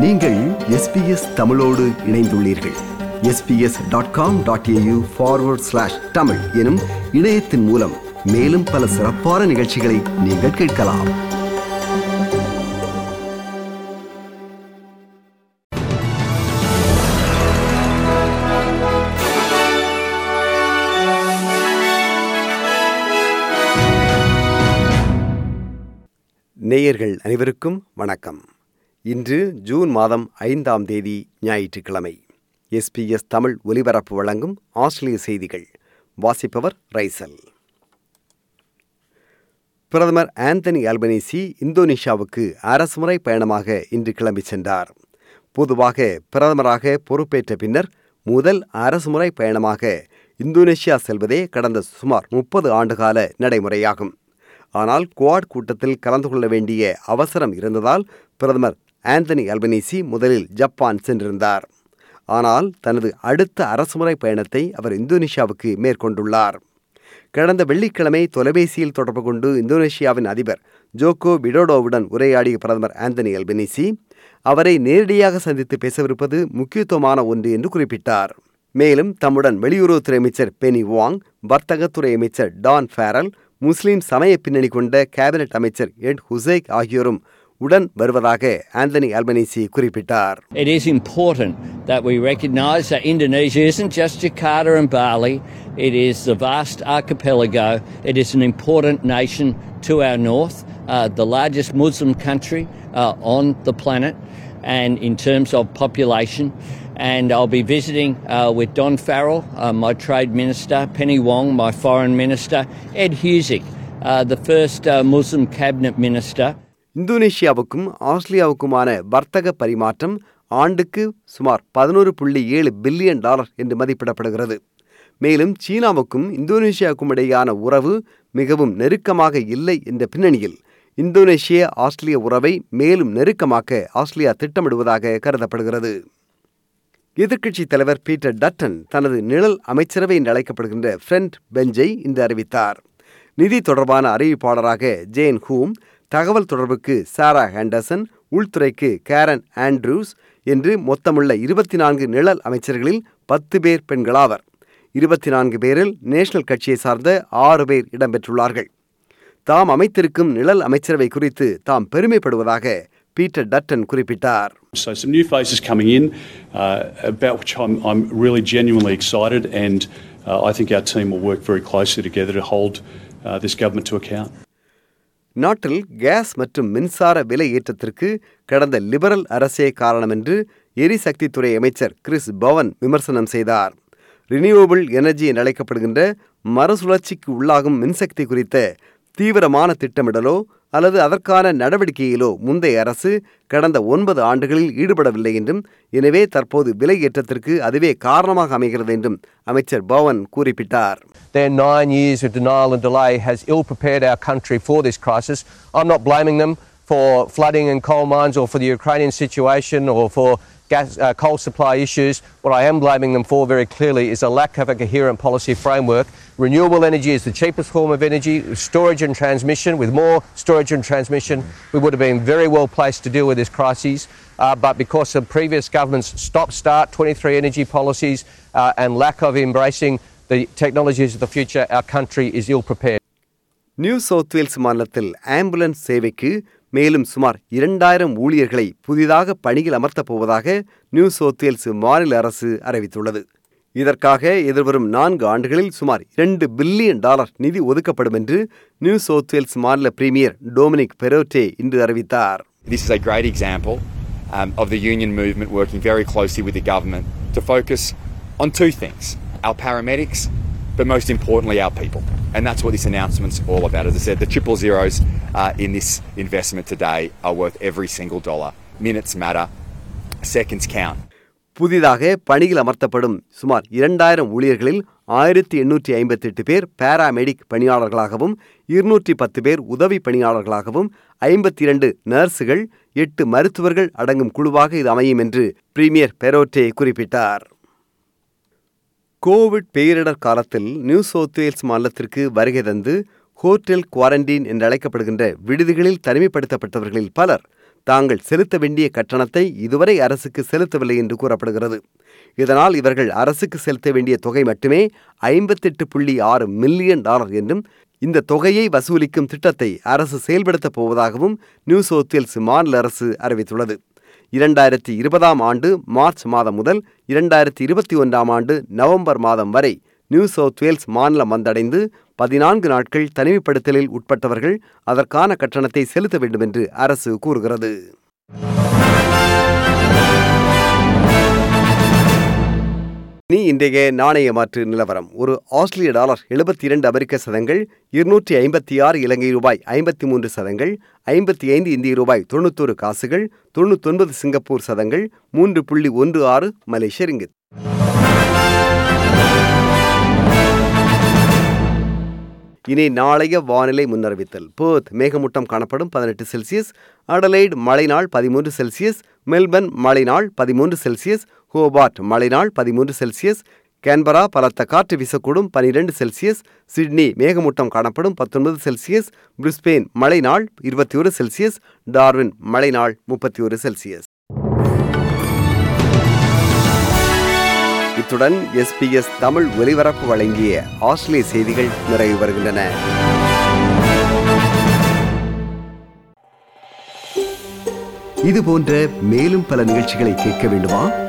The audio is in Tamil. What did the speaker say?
நீங்கள் எஸ்பிஎஸ் தமிழோடு இணைந்துள்ளீர்கள். SBS dot com dot AU forward slash Tamil எனும் இணையத்தின் மூலம் மேலும் பல சிறப்பான நிகழ்ச்சிகளை நீங்கள் கேட்கலாம். நேயர்கள் அனைவருக்கும் வணக்கம். இன்று ஜூன் மாதம் ஐந்தாம் தேதி ஞாயிற்றுக்கிழமை. எஸ்பிஎஸ் தமிழ் ஒலிபரப்பு வழங்கும் ஆஸ்திரேலிய செய்திகள். வாசிப்பவர் ரைசல். பிரதமர் ஆந்தனி அல்பனீசி இந்தோனேஷியாவுக்கு அரசுமுறை பயணமாக இன்று கிளம்பி சென்றார். பொதுவாக பிரதமராக பொறுப்பேற்ற பின்னர் முதல் அரசுமுறை பயணமாக இந்தோனேஷியா செல்வதே கடந்த சுமார் முப்பது ஆண்டுகால நடைமுறையாகும். ஆனால் குவாட் கூட்டத்தில் கலந்து கொள்ள வேண்டிய அவசரம் இருந்ததால் பிரதமர் ஆந்தனி அல்பனீசி முதலில் ஜப்பான் சென்றிருந்தார். ஆனால் தனது அடுத்த அரசுமுறை பயணத்தை அவர் இந்தோனேஷியாவுக்கு மேற்கொண்டுள்ளார். கடந்த வெள்ளிக்கிழமை தொலைபேசியில் தொடர்பு கொண்டு இந்தோனேஷியாவின் அதிபர் ஜோகோ விடோடோவுடன் உரையாடிய பிரதமர் ஆந்தனி அல்பனீசி அவரை நேரடியாக சந்தித்து பேசவிருப்பது முக்கியத்துவமான ஒன்று என்று குறிப்பிட்டார். மேலும் தம்முடன் வெளியுறவுத்துறை அமைச்சர் பெனி வாங் வர்த்தகத்துறை அமைச்சர் டான் ஃபேரல் முஸ்லீம் சமய பின்னணி கொண்ட கேபினட் அமைச்சர் எட் ஹுசைக் ஆகியோரும் உடன் வருவதாக ஆந்தனி அல்பனீசி குறிப்பிட்டார் It is important that we recognise that Indonesia isn't just Jakarta and Bali, it is the vast archipelago. It is an important nation to our north, uh, the largest Muslim country uh, on the planet, and in terms of population. And I'll be visiting uh, with Don Farrell, uh, my trade minister, Penny Wong, my foreign minister, Ed Husick, uh, the first uh, Muslim cabinet minister. இந்தோனேஷியாவுக்கும் ஆஸ்திரேலியாவுக்குமான வர்த்தக பரிமாற்றம் ஆண்டுக்கு சுமார் பதினோரு புள்ளி ஏழு பில்லியன் டாலர் என்று மதிப்பிடப்படுகிறது. மேலும் சீனாவுக்கும் இந்தோனேஷியாவுக்கும் இடையேயான உறவு மிகவும் நெருக்கமாக இல்லை என்ற பின்னணியில் இந்தோனேஷிய ஆஸ்திரேலிய உறவை மேலும் நெருக்கமாக்க ஆஸ்திரேலியா திட்டமிடுவதாக கருதப்படுகிறது. எதிர்க்கட்சித் தலைவர் பீட்டர் டட்டன் தனது நிழல் அமைச்சரவை என்று அழைக்கப்படுகின்ற ஃப்ரெண்ட் பெஞ்சை இன்று அறிவித்தார். நிதி தொடர்பான அறிவிப்பாளராக ஜேன் ஹூம் தகவல் தொடர்புக்கு சாரா ஹேண்டர்சன் உள்துறைக்கு கேரன் ஆண்ட்ரூஸ் என்று மொத்தமுள்ள இருபத்தி நான்கு நிழல் அமைச்சர்களில் பத்து பேர் பெண்களாவர். இருபத்தி நான்கு பேரில் நேஷனல் கட்சியை சார்ந்த ஆறு பேர் இடம்பெற்றுள்ளார்கள். தாம் அமைத்திருக்கும் நிழல் அமைச்சரவை குறித்து தாம் பெருமைப்படுவதாக பீட்டர் டட்டன் குறிப்பிட்டார். So some new faces coming in, uh, about which I'm, I'm really genuinely excited, and uh, I think our team will work very closely together to hold uh, this government to account. நாட்டில் கேஸ் மற்றும் மின்சார விலை ஏற்றத்திற்கு கடந்த லிபரல் அரசே காரணம் என்று எரிசக்தித்துறை அமைச்சர் கிறிஸ் பவன் விமர்சனம் செய்தார். ரினியூவபிள் எனர்ஜி என அழைக்கப்படுகின்ற மறுசுழற்சிக்கு உள்ளாகும் மின்சக்தி குறித்த தீவிரமான திட்டமிடலோ அல்லது அதற்கான நடவடிக்கையிலோ முந்தைய அரசு கடந்த ஒன்பது ஆண்டுகளில் ஈடுபடவில்லை என்றும் எனவே தற்போது விலை ஏற்றத்திற்கு அதுவே காரணமாக அமைகிறது என்றும் அமைச்சர் பவன் குறிப்பிட்டார் Their nine years of denial and delay has ill prepared our country for this crisis. I'm not blaming them for flooding and coal mines or for the Ukrainian situation or for gas, uh, coal supply issues. What I am blaming them for very clearly is a lack of a coherent policy framework. Renewable energy is the cheapest form of energy. Storage and transmission, with more storage and transmission, we would have been very well placed to deal with this crisis. Uh, but because of previous governments' stop-start 23 energy policies uh, and lack of embracing the technologies of the future, our country is ill prepared. New South Wales மாநிலத்தில் ஆம்புலன்ஸ் சேவைக்கு மேலும் சுமார் இரண்டாயிரம் ஊழியர்களை புதிதாக பணியில் அமர்த்தப் போவதாக நியூ சவுத் மாநில அரசு அறிவித்துள்ளது. இதற்காக எதிர்வரும் நான்கு ஆண்டுகளில் சுமார் இரண்டு பில்லியன் டாலர் நிதி ஒதுக்கப்படும் என்று நியூ சவுத்வேல்ஸ் மாநில பிரீமியர் டொமினிக் பெரோட்டே இன்று அறிவித்தார். This is a great example um, of the union movement working very closely with the government to focus on two things our paramedics but most importantly, our people. And that's what this announcement's all about. As I said, the triple zeros uh, in this investment today are worth every single dollar. Minutes matter, seconds count. புதிதாக பணியில் அமர்த்தப்படும் சுமார் இரண்டாயிரம் ஊழியர்களில் ஆயிரத்தி எண்ணூற்றி ஐம்பத்தி எட்டு பேர் பேராமெடிக் பணியாளர்களாகவும் இருநூற்றி பத்து பேர் உதவி பணியாளர்களாகவும் ஐம்பத்தி இரண்டு நர்ஸுகள் எட்டு மருத்துவர்கள் அடங்கும் குழுவாக இது அமையும் என்று பிரீமியர் பெரோட்டே குறிப்பிட்டார் கோவிட் பேரிடர் காலத்தில் நியூ சவுத் வேல்ஸ் மாநிலத்திற்கு வருகை தந்து ஹோட்டல் குவாரண்டீன் என்று அழைக்கப்படுகின்ற விடுதிகளில் தனிமைப்படுத்தப்பட்டவர்களில் பலர் தாங்கள் செலுத்த வேண்டிய கட்டணத்தை இதுவரை அரசுக்கு செலுத்தவில்லை என்று கூறப்படுகிறது. இதனால் இவர்கள் அரசுக்கு செலுத்த வேண்டிய தொகை மட்டுமே ஐம்பத்தெட்டு புள்ளி ஆறு மில்லியன் டாலர் என்றும் இந்த தொகையை வசூலிக்கும் திட்டத்தை அரசு செயல்படுத்தப் போவதாகவும் நியூ சவுத் வேல்ஸ் மாநில அரசு அறிவித்துள்ளது. இரண்டாயிரத்தி இருபதாம் ஆண்டு மார்ச் மாதம் முதல் இரண்டாயிரத்தி இருபத்தி ஒன்றாம் ஆண்டு நவம்பர் மாதம் வரை நியூ சவுத் வேல்ஸ் மாநிலம் வந்தடைந்து பதினான்கு நாட்கள் தனிமைப்படுத்தலில் உட்பட்டவர்கள் அதற்கான கட்டணத்தை செலுத்த வேண்டும் என்று அரசு கூறுகிறது. இனி இன்றைய நாணய மாற்று நிலவரம். ஒரு ஆஸ்திரேலிய டாலர் எழுபத்தி இரண்டு அமெரிக்க சதங்கள் இருநூற்றி ஐம்பத்தி ஆறு இலங்கை ரூபாய் ஐம்பத்தி மூன்று சதங்கள் ஐம்பத்தி ஐந்து இந்திய ரூபாய் தொண்ணூத்தோரு காசுகள் தொண்ணூத்தொன்பது சிங்கப்பூர் சதங்கள் மூன்று புள்ளி ஒன்று ஆறு மலேசிய ரிங்கித் இனி நாளைய வானிலை முன்னறிவித்தல். பேர்த் மேகமூட்டம் காணப்படும் பதினெட்டு செல்சியஸ் அடலைட் மழைநாள் பதிமூன்று செல்சியஸ் மெல்பர்ன் மழைநாள் பதிமூன்று செல்சியஸ் ஹோபார்ட் மழைநாள் பதிமூன்று செல்சியஸ் கேன்பரா பலத்த காற்று வீசக்கூடும் பனிரெண்டு செல்சியஸ் சிட்னி மேகமூட்டம் காணப்படும் பத்தொன்பது செல்சியஸ் பிரிஸ்பெயின் மழைநாள் இருபத்தி ஒரு செல்சியஸ் டார்வின் மழைநாள் முப்பத்தி ஒரு செல்சியஸ். இத்துடன் எஸ்பிஎஸ் தமிழ் ஒலிபரப்பு வழங்கிய ஆஸ்திரேலிய செய்திகள் நிறைவு வருகின்றன இது போன்ற மேலும் பல நிகழ்ச்சிகளை கேட்க வேண்டுமா?